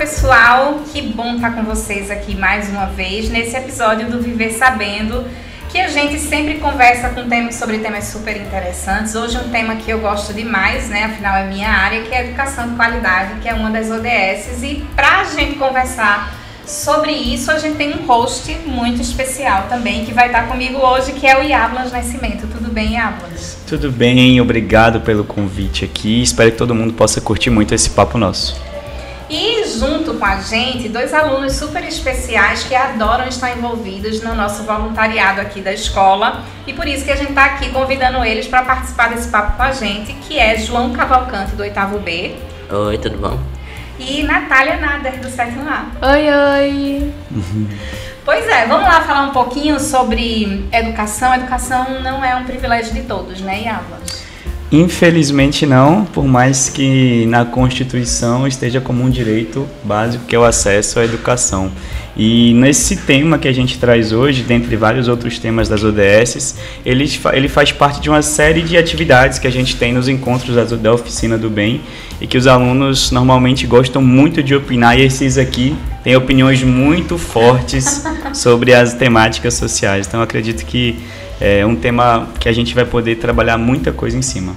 pessoal, que bom estar com vocês aqui mais uma vez nesse episódio do Viver Sabendo, que a gente sempre conversa com temas sobre temas super interessantes. Hoje um tema que eu gosto demais, né? Afinal é minha área, que é educação de qualidade, que é uma das ODSs e para a gente conversar sobre isso, a gente tem um host muito especial também que vai estar comigo hoje, que é o Yablas Nascimento. Tudo bem, Yablas? Tudo bem, obrigado pelo convite aqui. Espero que todo mundo possa curtir muito esse papo nosso. E junto com a gente, dois alunos super especiais que adoram estar envolvidos no nosso voluntariado aqui da escola. E por isso que a gente está aqui convidando eles para participar desse papo com a gente, que é João Cavalcante, do oitavo B. Oi, tudo bom? E Natália Nader, do sétimo A. Oi, oi! Pois é, vamos lá falar um pouquinho sobre educação. Educação não é um privilégio de todos, né, Yavas? Infelizmente não, por mais que na Constituição esteja como um direito básico que é o acesso à educação. E nesse tema que a gente traz hoje, dentre vários outros temas das ODS, ele, ele faz parte de uma série de atividades que a gente tem nos encontros da Oficina do Bem e que os alunos normalmente gostam muito de opinar e esses aqui têm opiniões muito fortes sobre as temáticas sociais. Então acredito que é um tema que a gente vai poder trabalhar muita coisa em cima.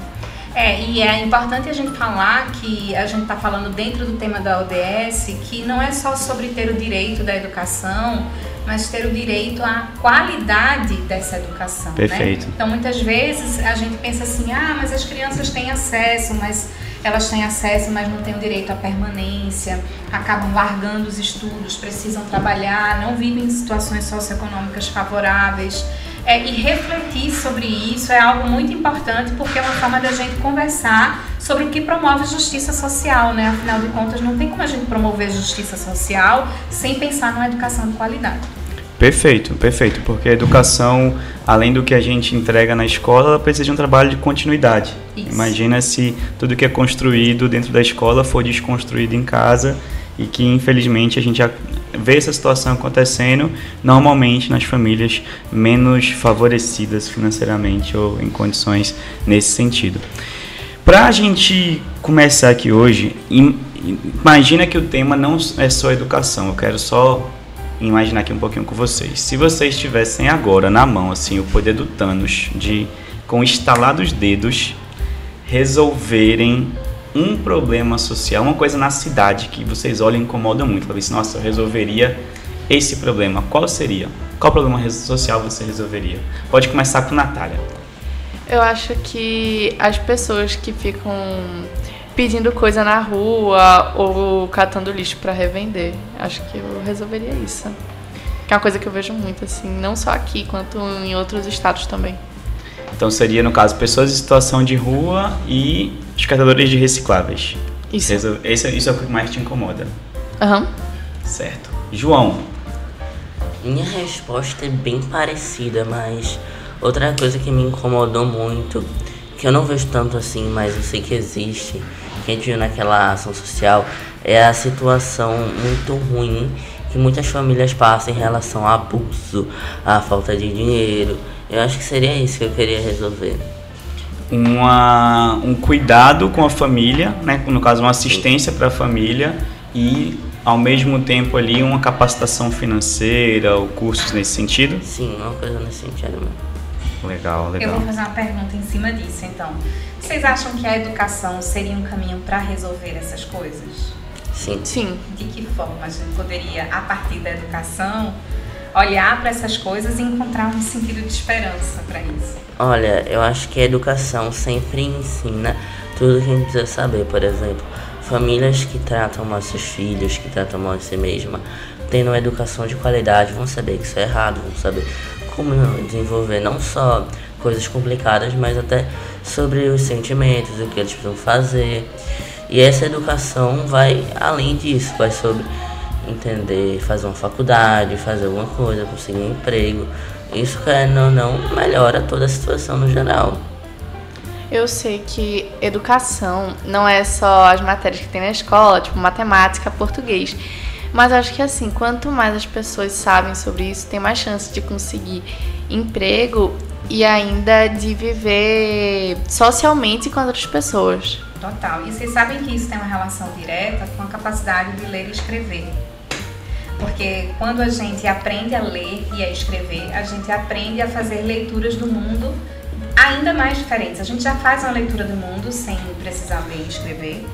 É, e é importante a gente falar que a gente está falando dentro do tema da ODS que não é só sobre ter o direito da educação, mas ter o direito à qualidade dessa educação. Né? Perfeito. Né? Então, muitas vezes a gente pensa assim: ah, mas as crianças têm acesso, mas elas têm acesso, mas não têm o direito à permanência, acabam largando os estudos, precisam trabalhar, não vivem em situações socioeconômicas favoráveis. É, e refletir sobre isso é algo muito importante porque é uma forma da gente conversar sobre o que promove justiça social, né? Afinal de contas, não tem como a gente promover justiça social sem pensar numa educação de qualidade. Perfeito, perfeito, porque a educação, além do que a gente entrega na escola, ela precisa de um trabalho de continuidade. Isso. Imagina se tudo que é construído dentro da escola for desconstruído em casa e que infelizmente a gente vê essa situação acontecendo normalmente nas famílias menos favorecidas financeiramente ou em condições nesse sentido. Para a gente começar aqui hoje, imagina que o tema não é só educação, eu quero só imaginar aqui um pouquinho com vocês. Se vocês tivessem agora na mão assim o poder do Thanos de com estalar dos dedos resolverem um problema social, uma coisa na cidade que vocês olham e incomoda muito. Falei assim, nossa, eu resolveria esse problema. Qual seria? Qual problema social você resolveria? Pode começar com Natália. Eu acho que as pessoas que ficam pedindo coisa na rua ou catando lixo para revender, acho que eu resolveria isso. Que é uma coisa que eu vejo muito, assim, não só aqui, quanto em outros estados também. Então seria, no caso, pessoas em situação de rua e os catadores de recicláveis. Isso. Isso, isso é o que mais te incomoda. Aham. Uhum. Certo. João. Minha resposta é bem parecida, mas outra coisa que me incomodou muito, que eu não vejo tanto assim, mas eu sei que existe, que a gente viu naquela ação social, é a situação muito ruim que muitas famílias passam em relação a abuso, a falta de dinheiro. Eu acho que seria isso que eu queria resolver uma, um cuidado com a família, né? no caso uma assistência para a família e ao mesmo tempo ali uma capacitação financeira ou cursos nesse sentido? Sim, uma coisa nesse sentido mesmo. Legal, legal. Eu vou fazer uma pergunta em cima disso, então. Vocês acham que a educação seria um caminho para resolver essas coisas? Sim. Sim. De que forma a gente poderia, a partir da educação, olhar para essas coisas e encontrar um sentido de esperança para isso? Olha, eu acho que a educação sempre ensina tudo que a gente precisa saber. Por exemplo, famílias que tratam mal seus filhos, que tratam mal a si mesma, tendo uma educação de qualidade, vão saber que isso é errado, vão saber como desenvolver não só coisas complicadas, mas até sobre os sentimentos, o que eles precisam fazer. E essa educação vai além disso, vai sobre entender, fazer uma faculdade, fazer alguma coisa, conseguir um emprego. Isso, querendo ou não, melhora toda a situação no geral. Eu sei que educação não é só as matérias que tem na escola, tipo matemática, português. Mas acho que assim, quanto mais as pessoas sabem sobre isso, tem mais chance de conseguir emprego e ainda de viver socialmente com outras pessoas. Total. E vocês sabem que isso tem uma relação direta com a capacidade de ler e escrever. Porque quando a gente aprende a ler e a escrever, a gente aprende a fazer leituras do mundo ainda mais diferentes. A gente já faz uma leitura do mundo sem precisar ler e escrever,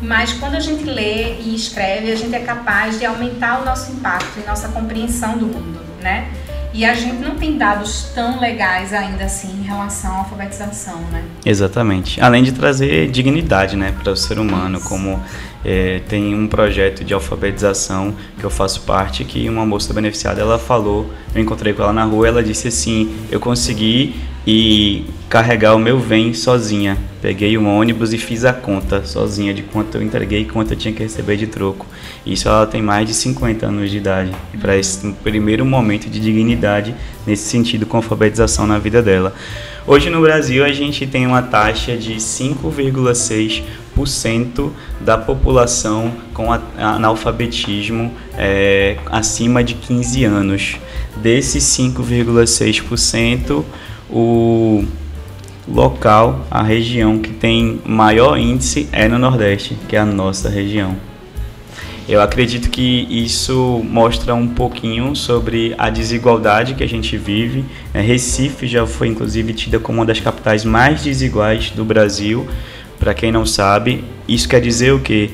mas quando a gente lê e escreve, a gente é capaz de aumentar o nosso impacto e nossa compreensão do mundo, né? E a gente não tem dados tão legais ainda assim em relação à alfabetização, né? Exatamente. Além de trazer dignidade, né, para o ser humano, como é, tem um projeto de alfabetização que eu faço parte, que uma moça beneficiada, ela falou, eu encontrei com ela na rua, ela disse assim, eu consegui e carregar o meu vem sozinha. Peguei um ônibus e fiz a conta sozinha de quanto eu entreguei e quanto eu tinha que receber de troco. Isso ela tem mais de 50 anos de idade. Para esse primeiro momento de dignidade nesse sentido com alfabetização na vida dela. Hoje no Brasil a gente tem uma taxa de 5,6% da população com analfabetismo é, acima de 15 anos. Desses 5,6%, o local, a região que tem maior índice é no Nordeste, que é a nossa região. Eu acredito que isso mostra um pouquinho sobre a desigualdade que a gente vive. É, Recife já foi inclusive tida como uma das capitais mais desiguais do Brasil. Para quem não sabe, isso quer dizer o quê?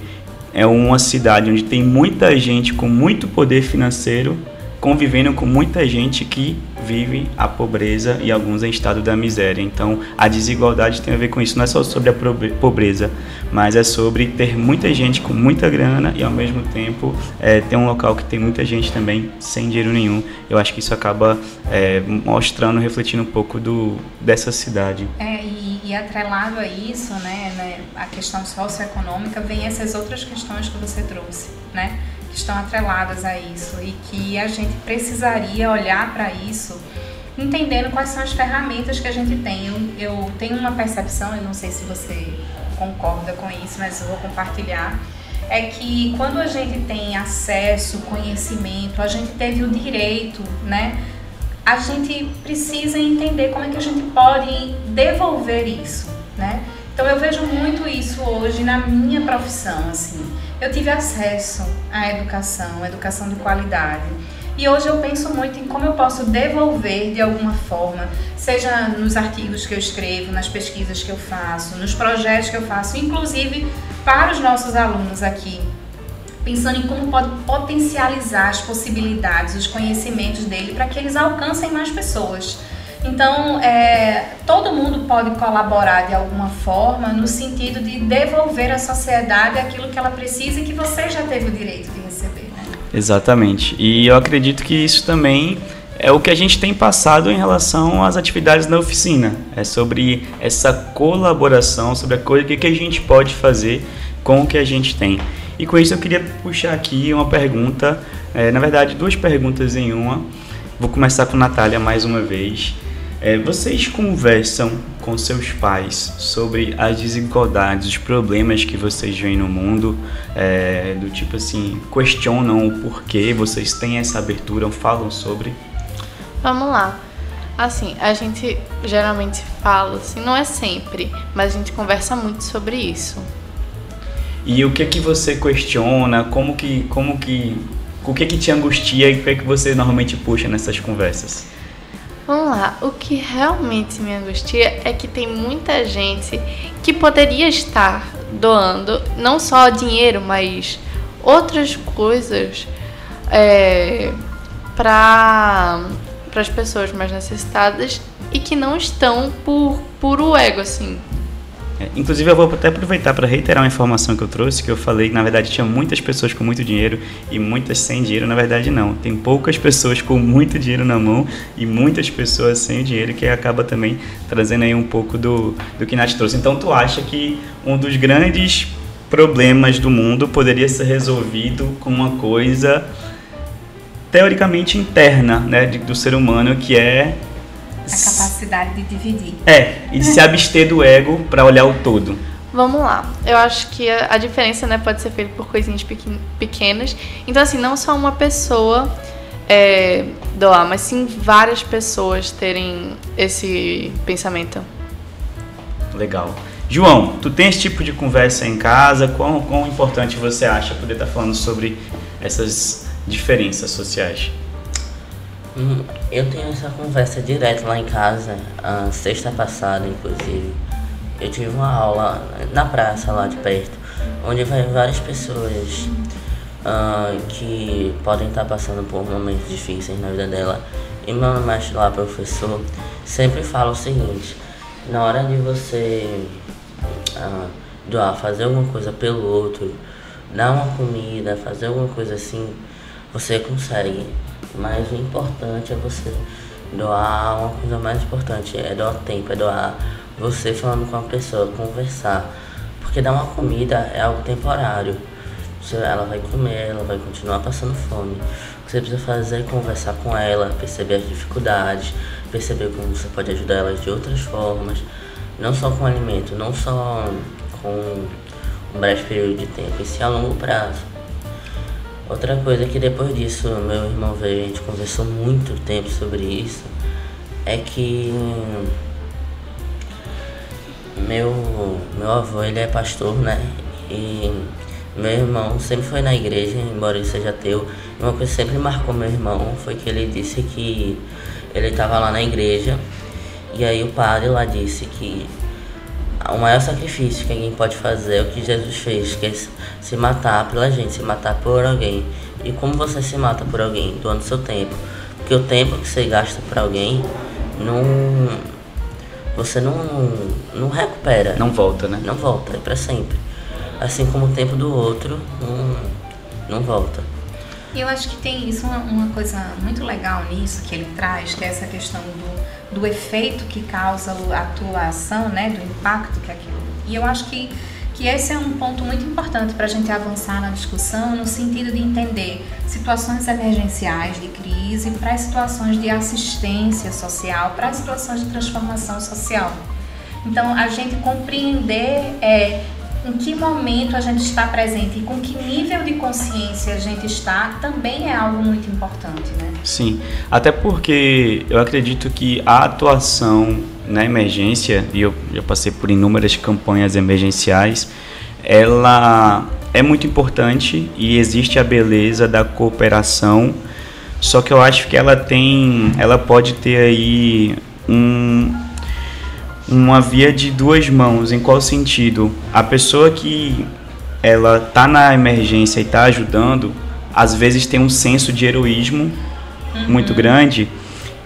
É uma cidade onde tem muita gente com muito poder financeiro convivendo com muita gente que vive a pobreza e alguns em estado da miséria. Então, a desigualdade tem a ver com isso. Não é só sobre a pobreza, mas é sobre ter muita gente com muita grana e, ao mesmo tempo, é, ter um local que tem muita gente também sem dinheiro nenhum. Eu acho que isso acaba é, mostrando, refletindo um pouco do, dessa cidade. É, e, e atrelado a isso, né, né, a questão socioeconômica, vem essas outras questões que você trouxe, né? Estão atreladas a isso e que a gente precisaria olhar para isso entendendo quais são as ferramentas que a gente tem. Eu, eu tenho uma percepção, eu não sei se você concorda com isso, mas eu vou compartilhar, é que quando a gente tem acesso, conhecimento, a gente teve o direito, né? A gente precisa entender como é que a gente pode devolver isso, né? Então eu vejo muito isso hoje na minha profissão, assim eu tive acesso à educação, educação de qualidade. E hoje eu penso muito em como eu posso devolver de alguma forma, seja nos artigos que eu escrevo, nas pesquisas que eu faço, nos projetos que eu faço, inclusive para os nossos alunos aqui, pensando em como pode potencializar as possibilidades, os conhecimentos dele para que eles alcancem mais pessoas. Então, é, todo mundo pode colaborar de alguma forma no sentido de devolver à sociedade aquilo que ela precisa e que você já teve o direito de receber. Né? Exatamente. E eu acredito que isso também é o que a gente tem passado em relação às atividades da oficina. É sobre essa colaboração, sobre a coisa que a gente pode fazer com o que a gente tem. E com isso eu queria puxar aqui uma pergunta, é, na verdade duas perguntas em uma. Vou começar com Natália mais uma vez. É, vocês conversam com seus pais sobre as desigualdades, os problemas que vocês veem no mundo, é, do tipo assim, questionam o porquê, vocês têm essa abertura, falam sobre? Vamos lá. Assim, a gente geralmente fala, assim, não é sempre, mas a gente conversa muito sobre isso. E o que que você questiona? Como que, como que, o que que te angustia e o que que você normalmente puxa nessas conversas? Vamos lá, o que realmente me angustia é que tem muita gente que poderia estar doando não só dinheiro, mas outras coisas é, para as pessoas mais necessitadas e que não estão por puro ego, assim. É, inclusive, eu vou até aproveitar para reiterar uma informação que eu trouxe, que eu falei que na verdade tinha muitas pessoas com muito dinheiro e muitas sem dinheiro. Na verdade, não. Tem poucas pessoas com muito dinheiro na mão e muitas pessoas sem dinheiro, que acaba também trazendo aí um pouco do, do que Nath trouxe. Então, tu acha que um dos grandes problemas do mundo poderia ser resolvido com uma coisa teoricamente interna né, do ser humano, que é a capacidade de dividir. É, e de se abster do ego para olhar o todo. Vamos lá. Eu acho que a, diferença né, pode ser feita por coisinhas pequenas. Então, assim, não só uma pessoa é, doar, mas sim várias pessoas terem esse pensamento. Legal. João, tu tem esse tipo de conversa em casa? Quão, quão importante você acha poder estar falando sobre essas diferenças sociais? Eu tenho essa conversa direto lá em casa, a sexta passada, inclusive. Eu tive uma aula na praça lá de perto, onde vai várias pessoas uh, que podem estar passando por momentos difíceis na vida dela. E meu mestre lá, professor, sempre fala o seguinte: na hora de você uh, doar, fazer alguma coisa pelo outro, dar uma comida, fazer alguma coisa assim, você consegue. Mas o importante é você doar uma coisa mais importante, é doar tempo, é doar você falando com a pessoa, conversar. Porque dar uma comida é algo temporário ela vai comer, ela vai continuar passando fome. O que você precisa fazer é conversar com ela, perceber as dificuldades, perceber como você pode ajudar ela de outras formas, não só com alimento, não só com um breve período de tempo, e sim a longo prazo. Outra coisa que depois disso meu irmão veio, a gente conversou muito tempo sobre isso, é que meu, meu avô ele é pastor, né? E meu irmão sempre foi na igreja, embora ele seja ateu. Uma coisa que sempre marcou meu irmão foi que ele disse que ele estava lá na igreja e aí o padre lá disse que o maior sacrifício que alguém pode fazer é o que Jesus fez, que é se matar pela gente, se matar por alguém. E como você se mata por alguém? Doando seu tempo. Porque o tempo que você gasta por alguém não. Você não, não recupera. Não volta, né? Não volta, é para sempre assim como o tempo do outro não, não volta. E eu acho que tem isso, uma, uma, coisa muito legal nisso que ele traz, que é essa questão do, do efeito que causa a tua ação, né, do impacto que aquilo. E eu acho que, que esse é um ponto muito importante para a gente avançar na discussão, no sentido de entender situações emergenciais de crise para situações de assistência social, para situações de transformação social. Então, a gente compreender é, em que momento a gente está presente e com que nível de consciência a gente está também é algo muito importante, né? Sim, até porque eu acredito que a atuação na emergência, e eu já passei por inúmeras campanhas emergenciais, ela é muito importante e existe a beleza da cooperação, só que eu acho que ela tem, ela pode ter aí um, uma via de duas mãos. Em qual sentido? A pessoa que ela tá na emergência e tá ajudando, às vezes tem um senso de heroísmo uhum. muito grande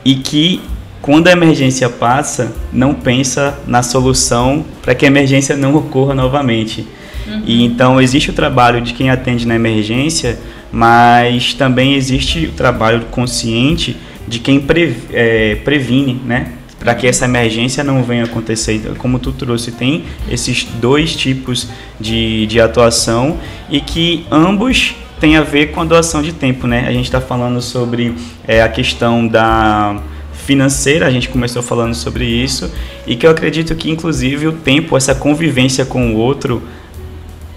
e que quando a emergência passa, não pensa na solução para que a emergência não ocorra novamente. Uhum. E então existe o trabalho de quem atende na emergência, mas também existe o trabalho consciente de quem pre, é, previne, né? Para que essa emergência não venha acontecer. Então, como tu trouxe, tem esses dois tipos de, de atuação e que ambos têm a ver com a doação de tempo, né? A gente está falando sobre é, a questão da financeira, a gente começou falando sobre isso e que eu acredito que inclusive o tempo, essa convivência com o outro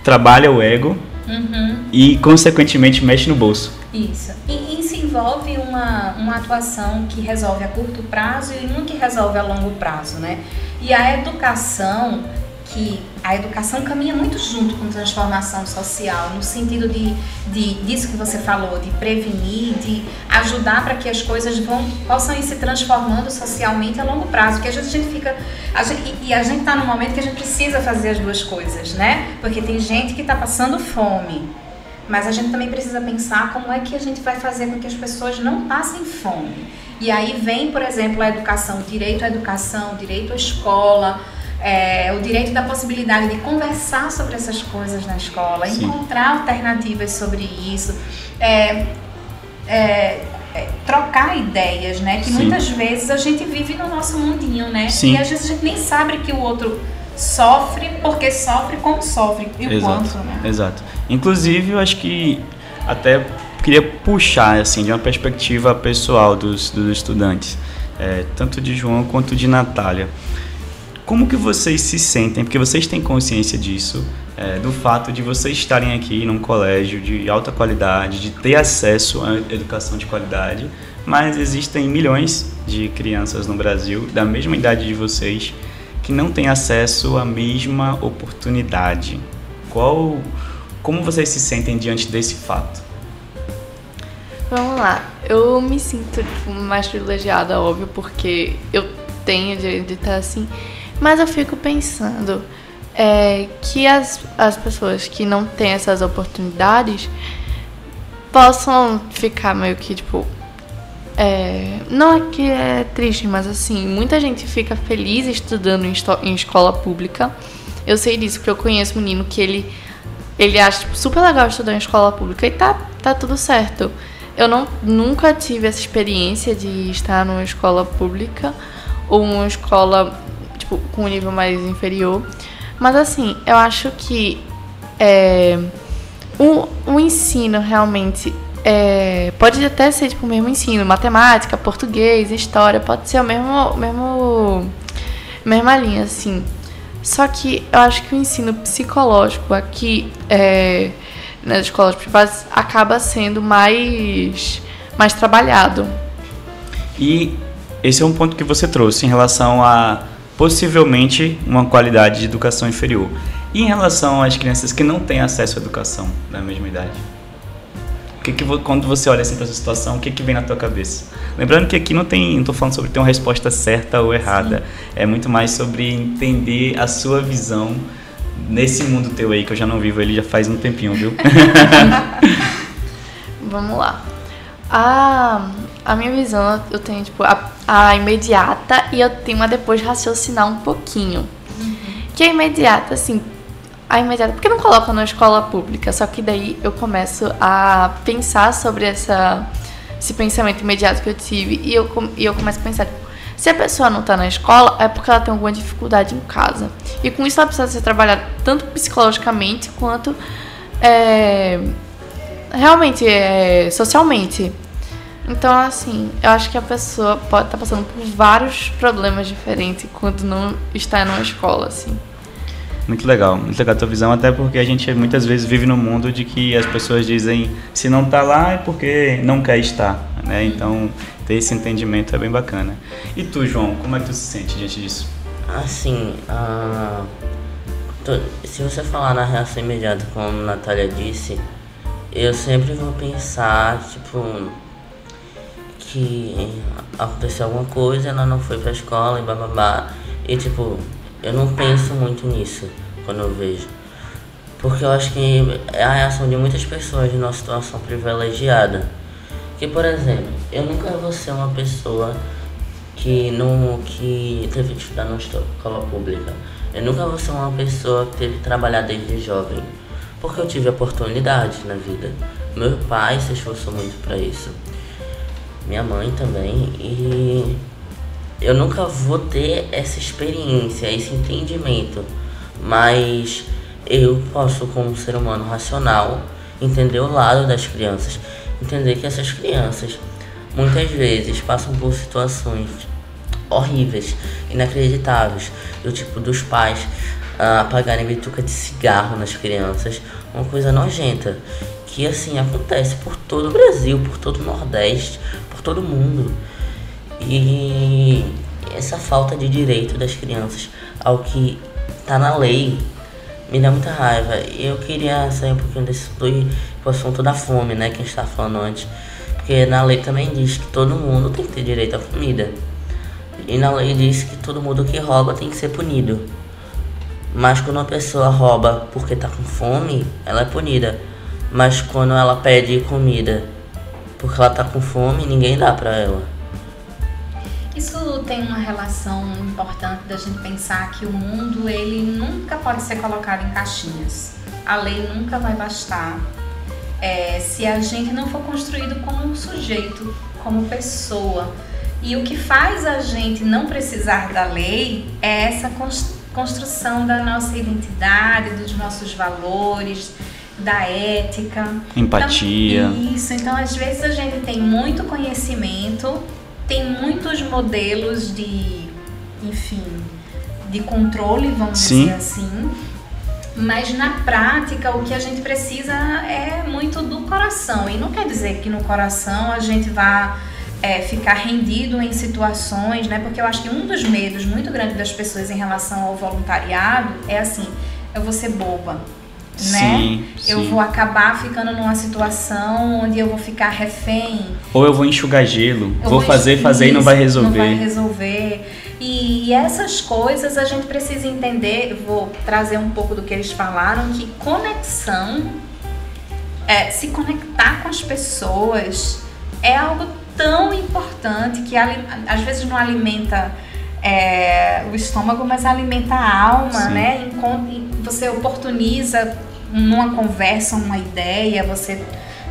trabalha o ego uhum. e consequentemente mexe no bolso. Isso. E envolve uma, uma atuação que resolve a curto prazo e uma que resolve a longo prazo, né? E a educação, que a educação caminha muito junto com transformação social, no sentido de, de disso que você falou, de prevenir, de ajudar para que as coisas vão, possam ir se transformando socialmente a longo prazo. Porque às vezes a gente fica. A gente, e a gente está num momento que a gente precisa fazer as duas coisas, né? Porque tem gente que está passando fome mas a gente também precisa pensar como é que a gente vai fazer com que as pessoas não passem fome. E aí vem, por exemplo, a educação, o direito à educação, o direito à escola, é, o direito da possibilidade de conversar sobre essas coisas na escola, Sim. encontrar alternativas sobre isso, é, é, é trocar ideias, né? Que Sim. muitas vezes a gente vive no nosso mundinho, né? Sim. E às vezes a gente nem sabe que o outro sofre porque sofre como sofre e o quanto, né? Exato. Inclusive, eu acho que até queria puxar assim de uma perspectiva pessoal dos, dos estudantes, é, tanto de João quanto de Natália. Como que vocês se sentem? Porque vocês têm consciência disso, é, do fato de vocês estarem aqui num colégio de alta qualidade, de ter acesso à educação de qualidade, mas existem milhões de crianças no Brasil da mesma idade de vocês que não têm acesso à mesma oportunidade. Qual, como vocês se sentem diante desse fato? Vamos lá, eu me sinto tipo, mais privilegiada, óbvio, porque eu tenho direito de estar assim, mas eu fico pensando é, que as, as pessoas que não têm essas oportunidades possam ficar meio que tipo é, não é que é triste, mas assim, muita gente fica feliz estudando em, escola pública. Eu sei disso porque eu conheço um menino que ele, ele acha tipo, super legal estudar em escola pública e tá, tá tudo certo. Eu não, nunca tive essa experiência de estar numa escola pública ou uma escola tipo, com um nível mais inferior. Mas assim, eu acho que é, o, o ensino realmente é, pode até ser tipo o mesmo ensino, matemática, português, história, pode ser o mesmo, mesmo mesma linha, assim. Só que eu acho que o ensino psicológico aqui é, nas escolas privadas acaba sendo mais, mais trabalhado. E esse é um ponto que você trouxe em relação a possivelmente uma qualidade de educação inferior. E em relação às crianças que não têm acesso à educação da mesma idade? Que que, quando você olha assim para essa situação, o que, que vem na tua cabeça? Lembrando que aqui não tem, não estou falando sobre ter uma resposta certa ou errada. Sim. É muito mais sobre entender a sua visão nesse mundo teu aí, que eu já não vivo ele já faz um tempinho, viu? Vamos lá. A, a minha visão, eu tenho, tipo, a, a imediata e eu tenho uma depois de raciocinar um pouquinho. Uhum. Que a imediata, assim, a imediata, por que não coloca na escola pública? Só que daí eu começo a pensar sobre essa, esse pensamento imediato que eu tive e eu, e eu começo a pensar, tipo, se a pessoa não está na escola, é porque ela tem alguma dificuldade em casa. E com isso ela precisa ser trabalhada tanto psicologicamente quanto é, realmente é, socialmente. Então, assim, eu acho que a pessoa pode estar tá passando por vários problemas diferentes quando não está numa escola, assim. Muito legal, muito legal a tua visão, até porque a gente muitas vezes vive no mundo de que as pessoas dizem se não está lá é porque não quer estar, né? Então ter esse entendimento é bem bacana. E tu, João, como é que tu se sente diante disso? Assim, uh, se você falar na reação imediata, como a Natália disse, eu sempre vou pensar, tipo, que aconteceu alguma coisa, ela não foi pra escola e bababá, e tipo, eu não penso muito nisso quando eu vejo. Porque eu acho que é a reação de muitas pessoas de uma situação privilegiada. Que, por exemplo, eu nunca vou ser uma pessoa que não que teve que estudar numa escola pública. Eu nunca vou ser uma pessoa que teve que trabalhar desde jovem. Porque eu tive oportunidade na vida. Meu pai se esforçou muito para isso. Minha mãe também. E eu nunca vou ter essa experiência, esse entendimento, mas eu posso, como ser humano racional, entender o lado das crianças, entender que essas crianças muitas vezes passam por situações horríveis, inacreditáveis, do tipo dos pais uh, apagarem bituca de cigarro nas crianças, uma coisa nojenta, que assim acontece por todo o Brasil, por todo o Nordeste, por todo o mundo. E essa falta de direito das crianças ao que está na lei me dá muita raiva. Eu queria sair um pouquinho desse do assunto da fome, né, que a gente estava falando antes. Porque na lei também diz que todo mundo tem que ter direito à comida. E na lei diz que todo mundo que rouba tem que ser punido. Mas quando uma pessoa rouba porque está com fome, ela é punida. Mas quando ela pede comida porque ela está com fome, ninguém dá para ela. Isso tem uma relação importante da gente pensar que o mundo ele nunca pode ser colocado em caixinhas. A lei nunca vai bastar é, se a gente não for construído como um sujeito, como pessoa. E o que faz a gente não precisar da lei é essa construção da nossa identidade, dos nossos valores, da ética, empatia. Então, isso. Então, às vezes a gente tem muito conhecimento tem muitos modelos de, enfim, de controle, vamos Sim. dizer assim. Mas na prática, o que a gente precisa é muito do coração. E não quer dizer que no coração a gente vá é, ficar rendido em situações, né? Porque eu acho que um dos medos muito grandes das pessoas em relação ao voluntariado é assim: eu vou ser boba né? Sim, eu sim. vou acabar ficando numa situação onde eu vou ficar refém. Ou eu vou enxugar gelo, vou, vou fazer, fazer e não vai resolver. Não vai resolver. E, e, essas coisas a gente precisa entender, vou trazer um pouco do que eles falaram, que conexão, é, se conectar com as pessoas é algo tão importante que às vezes não alimenta é, o estômago, mas alimenta a alma, Sim. né? Você oportuniza numa conversa uma ideia, você,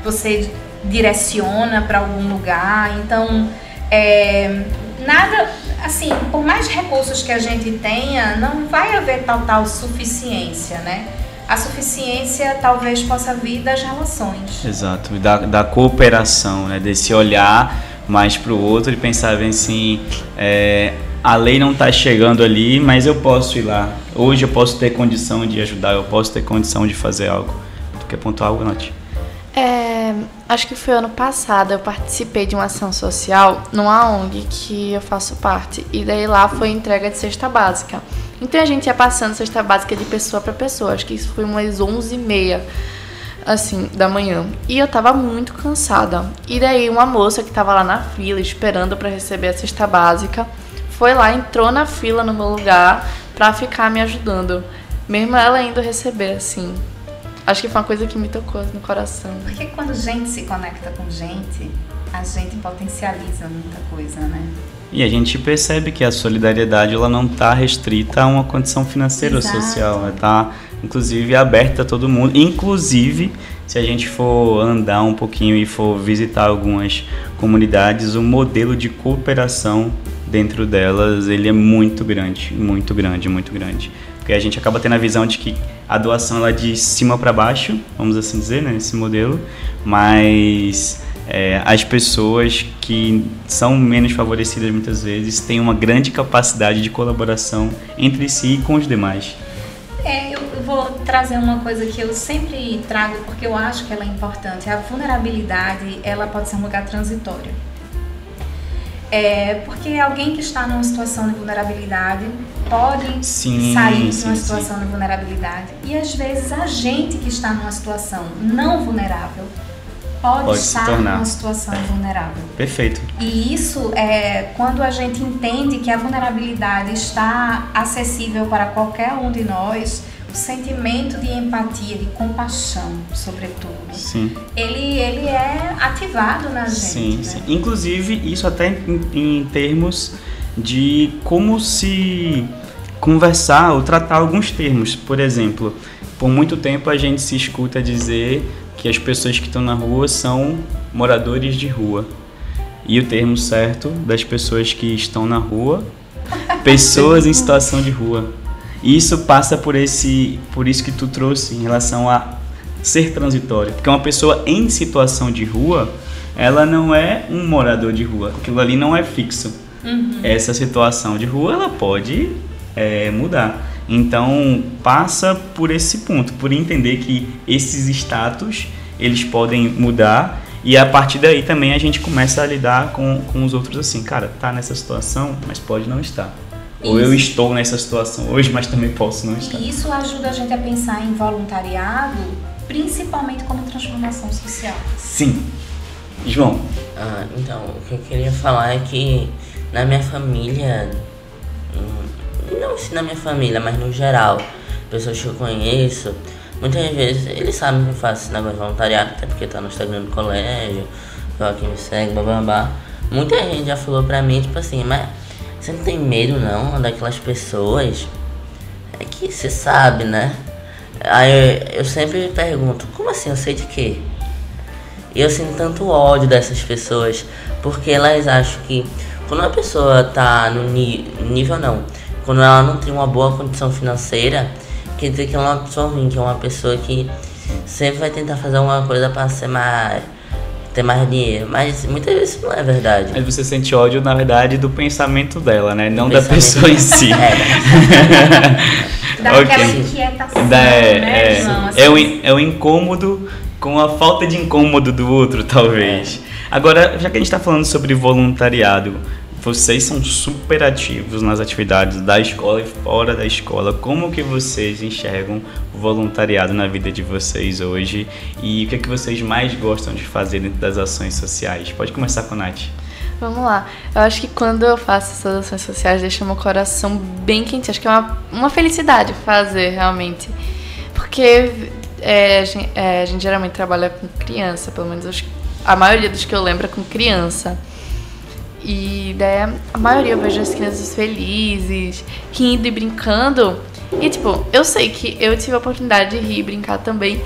você direciona para algum lugar. Então, é, nada, assim, por mais recursos que a gente tenha, não vai haver tal tal suficiência, né? A suficiência talvez possa vir das relações. Exato, da, da cooperação, né? Desse olhar mais para o outro e pensar bem assim, é, a lei não está chegando ali, mas eu posso ir lá. Hoje eu posso ter condição de ajudar, eu posso ter condição de fazer algo. Tu quer pontuar algo, Nath? É, acho que foi ano passado, eu participei de uma ação social numa ONG que eu faço parte. E daí lá foi entrega de cesta básica. Então a gente ia passando cesta básica de pessoa para pessoa. Acho que isso foi umas 11h30 assim, da manhã. E eu tava muito cansada. E daí uma moça que tava lá na fila esperando para receber a cesta básica foi lá, entrou na fila no meu lugar pra ficar me ajudando. Mesmo ela indo receber, assim. Acho que foi uma coisa que me tocou no coração. Porque quando gente se conecta com gente, a gente potencializa muita coisa, né? E a gente percebe que a solidariedade ela não está restrita a uma condição financeira Exato. ou social, ela está inclusive aberta a todo mundo, inclusive se a gente for andar um pouquinho e for visitar algumas comunidades, o modelo de cooperação dentro delas ele é muito grande, muito grande, muito grande. Porque a gente acaba tendo a visão de que a doação ela é de cima para baixo, vamos assim dizer, né, esse modelo, mas é, as pessoas que são menos favorecidas muitas vezes têm uma grande capacidade de colaboração entre si e com os demais. É, eu vou trazer uma coisa que eu sempre trago porque eu acho que ela é importante. A vulnerabilidade, ela pode ser um lugar transitório. É, porque alguém que está numa situação de vulnerabilidade pode sim, sair de uma situação sim. de vulnerabilidade. E às vezes a gente que está numa situação não vulnerável pode, pode estar numa situação vulnerável. Perfeito. E isso é quando a gente entende que a vulnerabilidade está acessível para qualquer um de nós o sentimento de empatia, de compaixão, sobretudo. Sim. Ele, ele é ativado na gente. Sim, né? sim. Inclusive, isso até em, em termos de como se conversar ou tratar alguns termos. Por exemplo, por muito tempo a gente se escuta dizer que as pessoas que estão na rua são moradores de rua. E o termo certo das pessoas que estão na rua, pessoas em situação de rua. E isso passa por esse, por isso que tu trouxe em relação a ser transitório, porque uma pessoa em situação de rua, ela não é um morador de rua, aquilo ali não é fixo. Uhum. Essa situação de rua ela pode é, mudar. Então passa por esse ponto, por entender que esses status eles podem mudar e a partir daí também a gente começa a lidar com, com os outros assim, cara, tá nessa situação, mas pode não estar. Ou eu estou nessa situação hoje, mas também posso não estar. E isso ajuda a gente a pensar em voluntariado, principalmente como transformação social. Sim. João. Ah, então, o que eu queria falar é que na minha família, hum, não se na minha família, mas no geral, pessoas que eu conheço, muitas vezes eles sabem que eu faço esse negócio de voluntariado, até porque tá no Instagram do colégio, quem me segue, babá. Muita gente já falou pra mim, tipo assim, mas você não tem medo não daquelas pessoas? É que você sabe, né? Aí eu, eu sempre me pergunto, como assim eu sei de quê? E eu sinto tanto ódio dessas pessoas, porque elas acham que quando uma pessoa tá no nível não, quando ela não tem uma boa condição financeira, quer dizer que ela é uma pessoa ruim, que é uma pessoa que sempre vai tentar fazer alguma coisa para ser mais ter mais dinheiro. Mas muitas vezes não é verdade. Mas você sente ódio, na verdade, do pensamento dela, né? Não da pessoa em si. É. Daquela okay. inquietação, da, é, né? É, assim. é, o, é o incômodo com a falta de incômodo do outro, talvez. Agora, já que a gente está falando sobre voluntariado, vocês são super ativos nas atividades da escola e fora da escola. Como que vocês enxergam o voluntariado na vida de vocês hoje e o que é que vocês mais gostam de fazer dentro das ações sociais? Pode começar com a Nath. Vamos lá. Eu acho que quando eu faço essas ações sociais, deixa meu coração bem quente. Acho que é uma, uma felicidade fazer, realmente. Porque é, a, gente, é, a gente geralmente trabalha com criança, pelo menos a maioria dos que eu lembro é com criança. E daí a maioria eu vejo as crianças felizes, rindo e brincando. E tipo, eu sei que eu tive a oportunidade de rir e brincar também.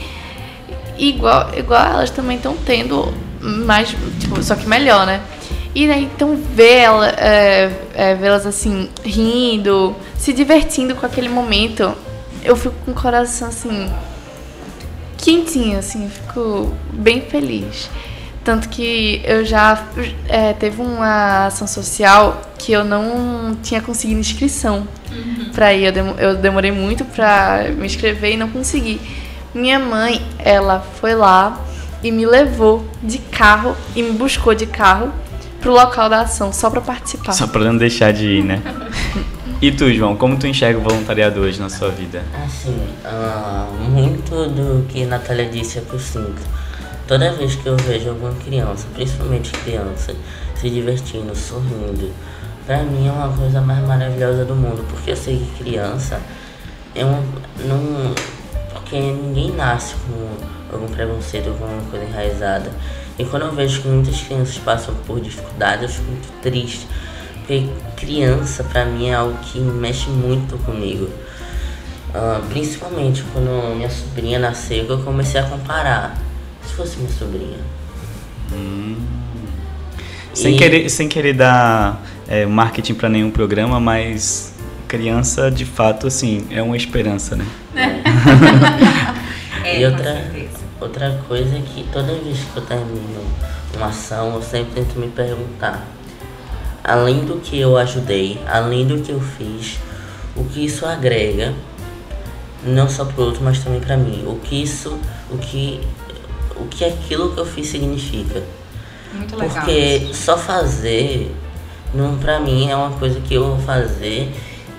Igual, igual elas também estão tendo, mais, tipo, só que melhor, né? E daí então é, é, vê-las assim, rindo, se divertindo com aquele momento, eu fico com o coração assim, quentinho, assim, fico bem feliz. Tanto que eu já é, teve uma ação social que eu não tinha conseguido inscrição uhum. para ir. Eu, eu demorei muito para me inscrever e não consegui. Minha mãe, ela foi lá e me levou de carro e me buscou de carro pro local da ação só para participar. Só para não deixar de ir, né? e tu, João, como tu enxerga o voluntariado hoje na sua vida? Assim, uh, muito do que a Natália disse é sinto Toda vez que eu vejo alguma criança, principalmente criança, se divertindo, sorrindo, pra mim é uma coisa mais maravilhosa do mundo, porque eu sei que criança é um. Não, porque ninguém nasce com algum preconceito, alguma coisa enraizada. E quando eu vejo que muitas crianças passam por dificuldades, eu fico muito triste. Porque criança, pra mim, é algo que mexe muito comigo. Uh, principalmente quando minha sobrinha nasceu, eu comecei a comparar fosse minha sobrinha. Hum. Sem, querer, sem querer dar é, marketing para nenhum programa, mas criança, de fato, assim, é uma esperança, né? É. e outra, outra coisa é que toda vez que eu termino uma ação, eu sempre tento me perguntar, além do que eu ajudei, além do que eu fiz, o que isso agrega, não só pro outro, mas também para mim. O que isso, o que o que aquilo que eu fiz significa. Muito legal. Porque isso. só fazer, não para mim é uma coisa que eu vou fazer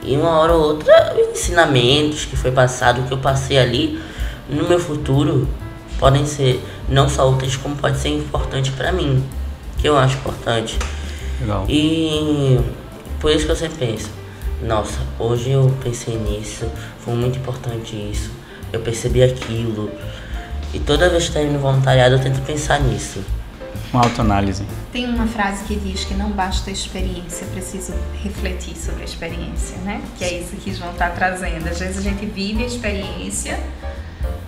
e uma hora ou outra ensinamentos que foi passado, que eu passei ali no meu futuro podem ser não só úteis como pode ser importante para mim, que eu acho importante. Legal. E por isso que eu sempre penso, nossa, hoje eu pensei nisso, foi muito importante isso, eu percebi aquilo. E toda vez que estou no voluntariado eu tento pensar nisso. Uma autoanálise. Tem uma frase que diz que não basta a experiência, é preciso refletir sobre a experiência, né? Que é isso que João está trazendo. Às vezes a gente vive a experiência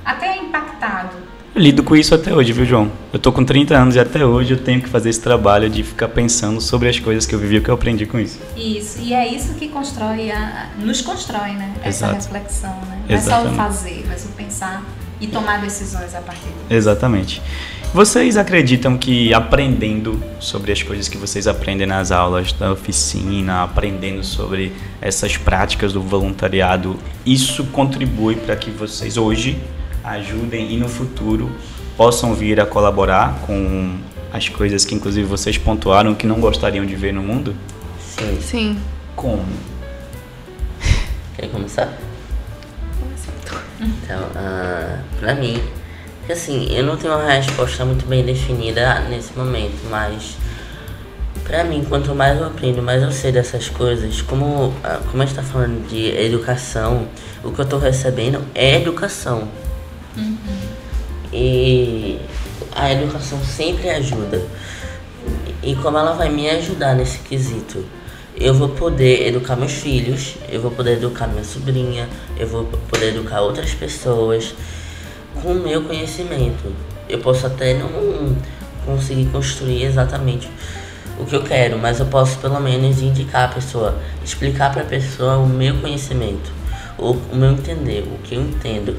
até é impactado. Eu lido com isso até hoje, viu, João? Eu tô com 30 anos e até hoje eu tenho que fazer esse trabalho de ficar pensando sobre as coisas que eu vivi e que eu aprendi com isso. Isso, e é isso que constrói a, nos constrói, né? Essa Exato. reflexão, né? Não Exatamente. é só o fazer, mas o pensar e tomar decisões a partir disso. Exatamente. Vocês acreditam que aprendendo sobre as coisas que vocês aprendem nas aulas da oficina, aprendendo sobre essas práticas do voluntariado, isso contribui para que vocês hoje ajudem e no futuro possam vir a colaborar com as coisas que inclusive vocês pontuaram que não gostariam de ver no mundo? Sim. Sim. Como? Quer começar? Então, uh, pra mim, assim, eu não tenho uma resposta muito bem definida nesse momento, mas pra mim, quanto mais eu aprendo, mais eu sei dessas coisas, como, uh, como a gente tá falando de educação, o que eu tô recebendo é educação. Uhum. E a educação sempre ajuda. E como ela vai me ajudar nesse quesito? Eu vou poder educar meus filhos, eu vou poder educar minha sobrinha, eu vou poder educar outras pessoas com o meu conhecimento. Eu posso até não conseguir construir exatamente o que eu quero, mas eu posso pelo menos indicar a pessoa, explicar para a pessoa o meu conhecimento, o, o meu entender, o que eu entendo.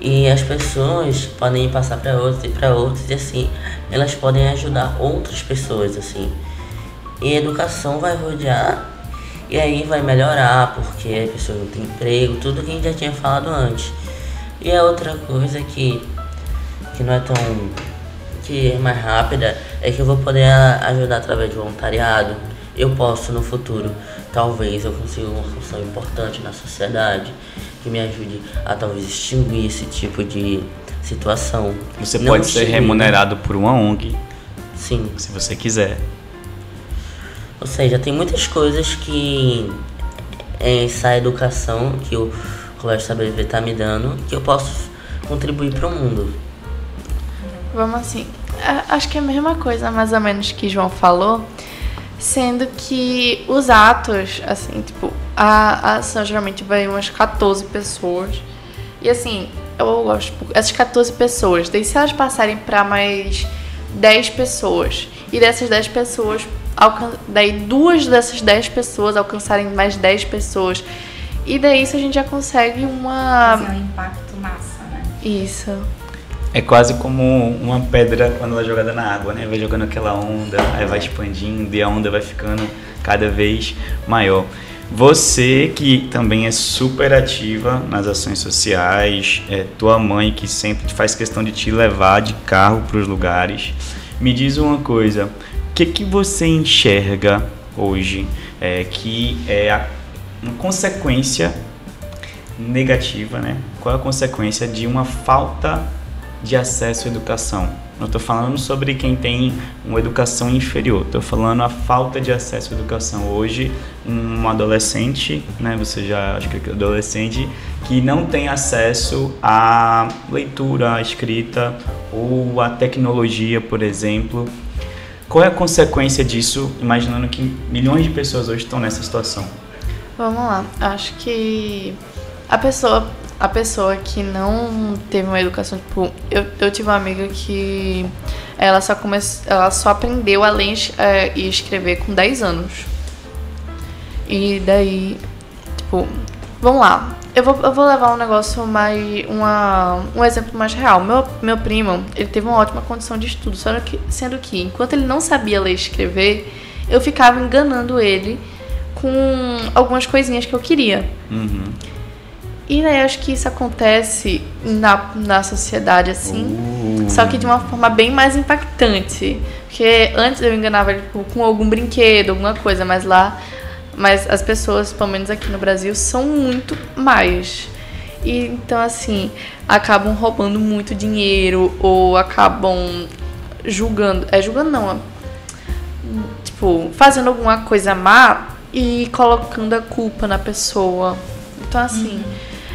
E as pessoas podem passar para outros e para outros e assim elas podem ajudar outras pessoas assim. E a educação vai rodear e aí vai melhorar porque a pessoa não tem emprego, tudo que a gente já tinha falado antes. E a outra coisa que, que não é tão. que é mais rápida é que eu vou poder ajudar através de voluntariado. Eu posso no futuro, talvez eu consiga uma função importante na sociedade que me ajude a talvez extinguir esse tipo de situação. Você não pode ser remunerado por uma ONG. Sim. Se você quiser. Ou seja, tem muitas coisas que essa educação que o Colégio Saber está me dando que eu posso contribuir para o mundo. Vamos assim, acho que é a mesma coisa mais ou menos que João falou, sendo que os atos, assim, tipo, a, a ação geralmente vai umas 14 pessoas. E assim, eu gosto, tipo, essas 14 pessoas, daí se elas passarem para mais 10 pessoas, e dessas 10 pessoas daí duas dessas 10 pessoas alcançarem mais 10 pessoas. E daí isso a gente já consegue uma. Fazer um impacto massa, né? Isso. É quase como uma pedra quando ela é jogada na água, né? Vai jogando aquela onda, aí vai expandindo e a onda vai ficando cada vez maior. Você que também é super ativa nas ações sociais, é tua mãe que sempre faz questão de te levar de carro para os lugares. Me diz uma coisa, que, que você enxerga hoje é, que é a, uma consequência negativa, né? Qual é a consequência de uma falta de acesso à educação? Não estou falando sobre quem tem uma educação inferior, estou falando a falta de acesso à educação. Hoje, um adolescente, né, você já acho que é adolescente, que não tem acesso à leitura, à escrita ou à tecnologia, por exemplo, qual é a consequência disso, imaginando que milhões de pessoas hoje estão nessa situação? Vamos lá. Acho que a pessoa, a pessoa que não teve uma educação, tipo, eu, eu tive uma amiga que ela só comece, ela só aprendeu a ler é, e escrever com 10 anos. E daí, tipo, vamos lá. Eu vou, eu vou levar um negócio mais. Uma, um exemplo mais real. Meu, meu primo, ele teve uma ótima condição de estudo, sendo que, sendo que enquanto ele não sabia ler e escrever, eu ficava enganando ele com algumas coisinhas que eu queria. Uhum. E daí acho que isso acontece na, na sociedade assim, uh. só que de uma forma bem mais impactante. Porque antes eu enganava ele tipo, com algum brinquedo, alguma coisa, mas lá mas as pessoas, pelo menos aqui no Brasil, são muito mais. E então assim, acabam roubando muito dinheiro ou acabam julgando, é julgando não, tipo, fazendo alguma coisa má e colocando a culpa na pessoa. Então assim, uhum.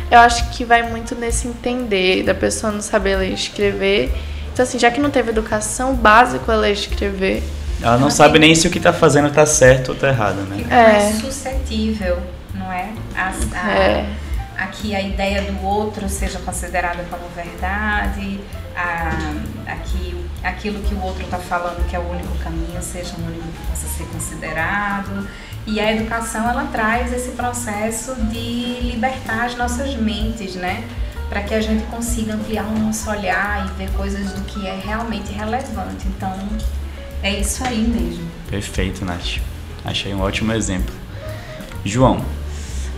eu acho que vai muito nesse entender da pessoa não saber ler e escrever. Então assim, já que não teve educação básica ler e escrever, ela não sabe nem se o que está fazendo está certo ou está errado, né? É. mais suscetível, não é? A, a, é? a, que a ideia do outro seja considerada como verdade, a, a que aquilo que o outro está falando que é o único caminho seja um único que possa ser considerado. E a educação ela traz esse processo de libertar as nossas mentes, né? Para que a gente consiga ampliar o nosso olhar e ver coisas do que é realmente relevante. Então, é isso aí mesmo. Perfeito, Nath. Achei um ótimo exemplo. João.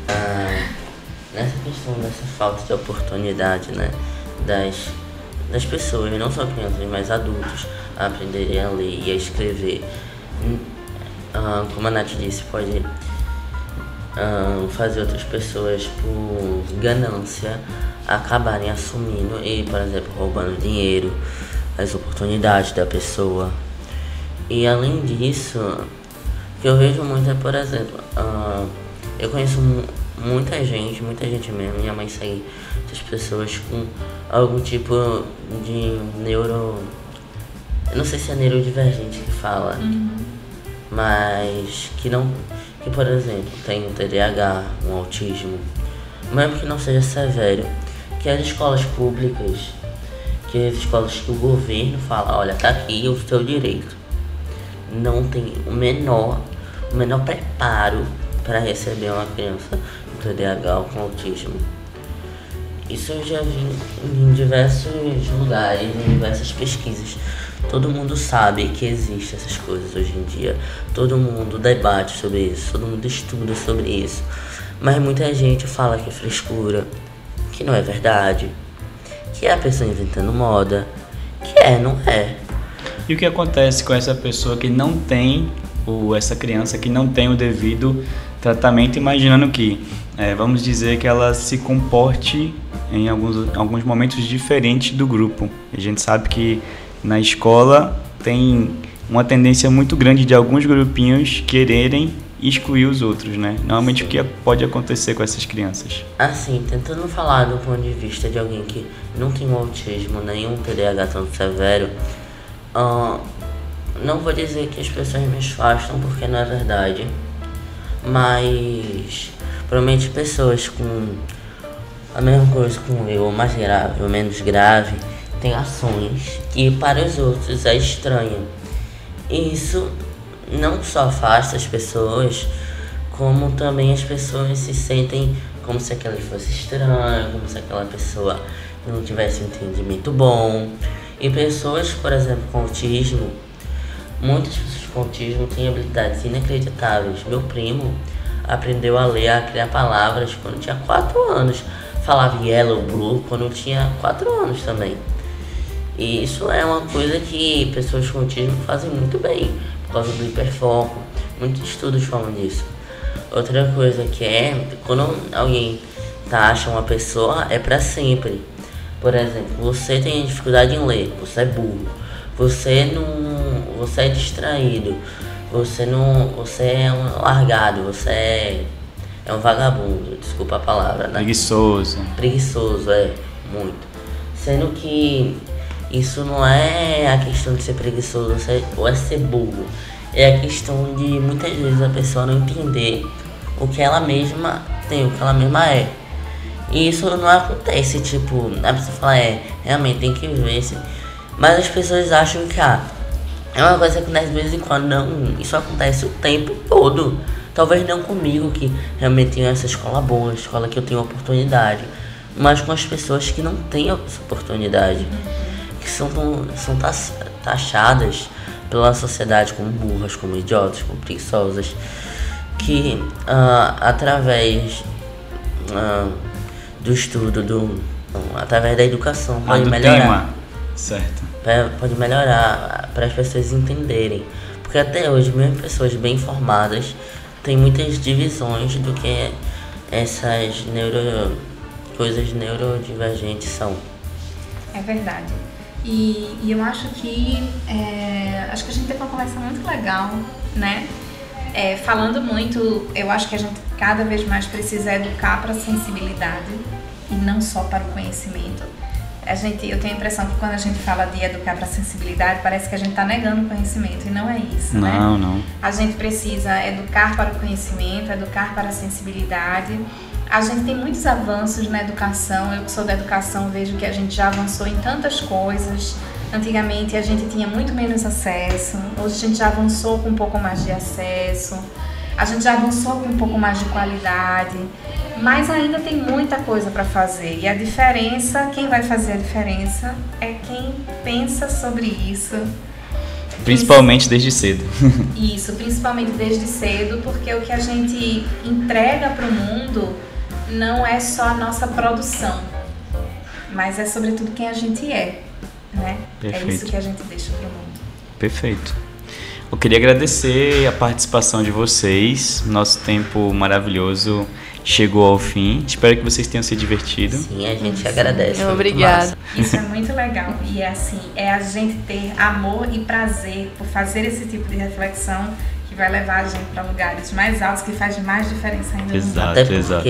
Ah, nessa questão dessa falta de oportunidade, né, das, das pessoas, não só crianças, mas adultos, a aprenderem a ler e a escrever, hum, ah, como a Nath disse, pode ah, fazer outras pessoas, por ganância, acabarem assumindo e, por exemplo, roubando dinheiro, as oportunidades da pessoa, e além disso, o que eu vejo muito é, por exemplo, uh, eu conheço muita gente, muita gente mesmo, minha mãe segue essas pessoas com algum tipo de neuro. Eu não sei se é neurodivergente que fala, uhum. mas que não. Que, por exemplo, tem um TDAH, um autismo, mesmo que não seja severo, que as escolas públicas, que as escolas que o governo fala, olha, tá aqui o seu direito não tem o menor, o menor preparo para receber uma criança com TDAH ou com autismo. Isso eu já vi em diversos lugares, em diversas pesquisas. Todo mundo sabe que existem essas coisas hoje em dia. Todo mundo debate sobre isso, todo mundo estuda sobre isso. Mas muita gente fala que é frescura, que não é verdade, que é a pessoa inventando moda, que é, não é. E o que acontece com essa pessoa que não tem, ou essa criança que não tem o devido tratamento, imaginando que, é, vamos dizer que ela se comporte em alguns, alguns momentos diferentes do grupo. A gente sabe que na escola tem uma tendência muito grande de alguns grupinhos quererem excluir os outros, né? Normalmente o que pode acontecer com essas crianças? Assim, tentando falar do ponto de vista de alguém que não tem um autismo, nenhum TDAH tão severo, uh, não vou dizer que as pessoas me afastam porque não é verdade, mas provavelmente pessoas com a mesma coisa com eu, ou mais grave ou menos grave, têm ações que para os outros é estranho. Isso não só afasta as pessoas, como também as pessoas se sentem como se aquela fosse estranha, como se aquela pessoa não tivesse um entendimento bom. E pessoas, por exemplo, com autismo, muitas pessoas com autismo têm habilidades inacreditáveis. Meu primo aprendeu a ler, a criar palavras quando tinha 4 anos. Falava yellow, blue quando tinha 4 anos também. E isso é uma coisa que pessoas com autismo fazem muito bem por causa do hiperfoco. Muitos estudos falam disso. Outra coisa que é, quando alguém taxa uma pessoa, é para sempre. Por exemplo, você tem dificuldade em ler, você é burro, você não. você é distraído, você não. você é um largado, você é. é um vagabundo, desculpa a palavra, né? Preguiçoso. Preguiçoso, é, muito. Sendo que isso não é a questão de ser preguiçoso ou é ser burro. É a questão de muitas vezes a pessoa não entender o que ela mesma tem, o que ela mesma é. E isso não acontece, tipo, a pessoa fala, é, realmente tem que ver se. Mas as pessoas acham que ah, é uma coisa que acontece de vez em quando. Não, isso acontece o tempo todo. Talvez não comigo, que realmente tenho essa escola boa, escola que eu tenho oportunidade. Mas com as pessoas que não têm essa oportunidade que são, são taxadas pela sociedade como burras, como idiotas, como preguiçosas, que uh, através uh, do estudo, do, através da educação, ah, pode melhorar. Tema. Certo. Pode melhorar para as pessoas entenderem. Porque até hoje, mesmo pessoas bem formadas têm muitas divisões do que essas neuro, coisas neurodivergentes são. É verdade. E, e eu acho que é, acho que a gente teve uma conversa muito legal, né? É, falando muito, eu acho que a gente cada vez mais precisa educar para a sensibilidade e não só para o conhecimento. A gente, eu tenho a impressão que quando a gente fala de educar para a sensibilidade, parece que a gente está negando o conhecimento e não é isso, não, né? Não, não. A gente precisa educar para o conhecimento, educar para a sensibilidade a gente tem muitos avanços na educação. Eu que sou da educação vejo que a gente já avançou em tantas coisas. Antigamente a gente tinha muito menos acesso, hoje a gente já avançou com um pouco mais de acesso, a gente já avançou com um pouco mais de qualidade, mas ainda tem muita coisa para fazer. E a diferença, quem vai fazer a diferença é quem pensa sobre isso. Principalmente desde cedo. Isso, principalmente desde cedo, porque o que a gente entrega para o mundo não é só a nossa produção, mas é sobretudo quem a gente é, né? Perfeito. É isso que a gente deixa para o mundo. Perfeito. Eu queria agradecer a participação de vocês. Nosso tempo maravilhoso chegou ao fim. Espero que vocês tenham se divertido. Sim, a gente Sim. agradece. Obrigada. Isso é muito legal. E é assim, é a gente ter amor e prazer por fazer esse tipo de reflexão que vai levar a gente para lugares mais altos, que faz mais diferença ainda. Exato, Até porque, exato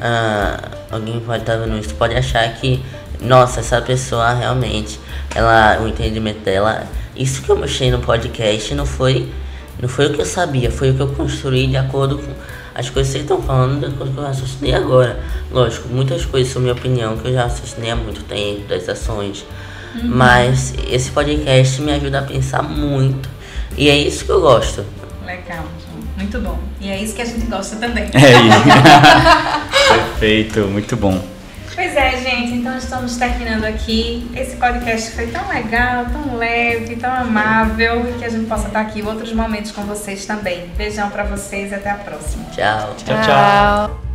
ah, alguém pode estar vendo isso, pode achar que, nossa, essa pessoa realmente, ela, o entendimento dela, isso que eu mostrei no podcast não foi, não foi o que eu sabia, foi o que eu construí de acordo com as coisas que vocês estão falando, de acordo com o que eu raciocinei agora. Lógico, muitas coisas são minha opinião, que eu já raciocinei há muito tempo, das ações. Uhum. Mas esse podcast me ajuda a pensar muito. E é isso que eu gosto. Legal. Muito bom. E é isso que a gente gosta também. É isso. Perfeito, muito bom. Pois é, gente. então estamos terminando aqui. Esse podcast foi tão legal, tão leve, tão amável e que a gente possa estar aqui em outros momentos com vocês também. Beijão para vocês e até a próxima. Tchau. Tchau, tchau.